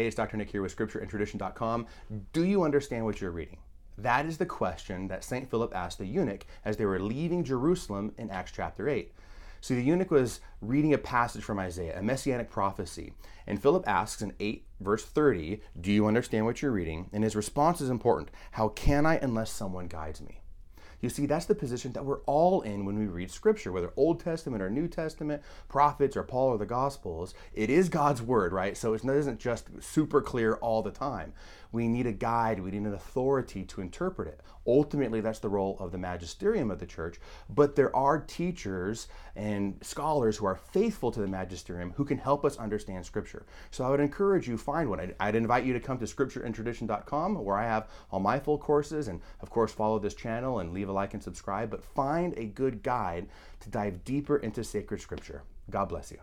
Hey, it's Dr. Nick here with scriptureandtradition.com. Do you understand what you're reading? That is the question that St. Philip asked the eunuch as they were leaving Jerusalem in Acts chapter 8. So the eunuch was reading a passage from Isaiah, a messianic prophecy. And Philip asks in 8 verse 30, Do you understand what you're reading? And his response is important How can I unless someone guides me? You see, that's the position that we're all in when we read Scripture, whether Old Testament or New Testament, prophets or Paul or the Gospels. It is God's Word, right? So it isn't just super clear all the time. We need a guide, we need an authority to interpret it. Ultimately, that's the role of the magisterium of the church, but there are teachers and scholars who are faithful to the magisterium who can help us understand Scripture. So I would encourage you find one. I'd invite you to come to scriptureandtradition.com where I have all my full courses and of course follow this channel and leave a like and subscribe, but find a good guide to dive deeper into sacred Scripture. God bless you.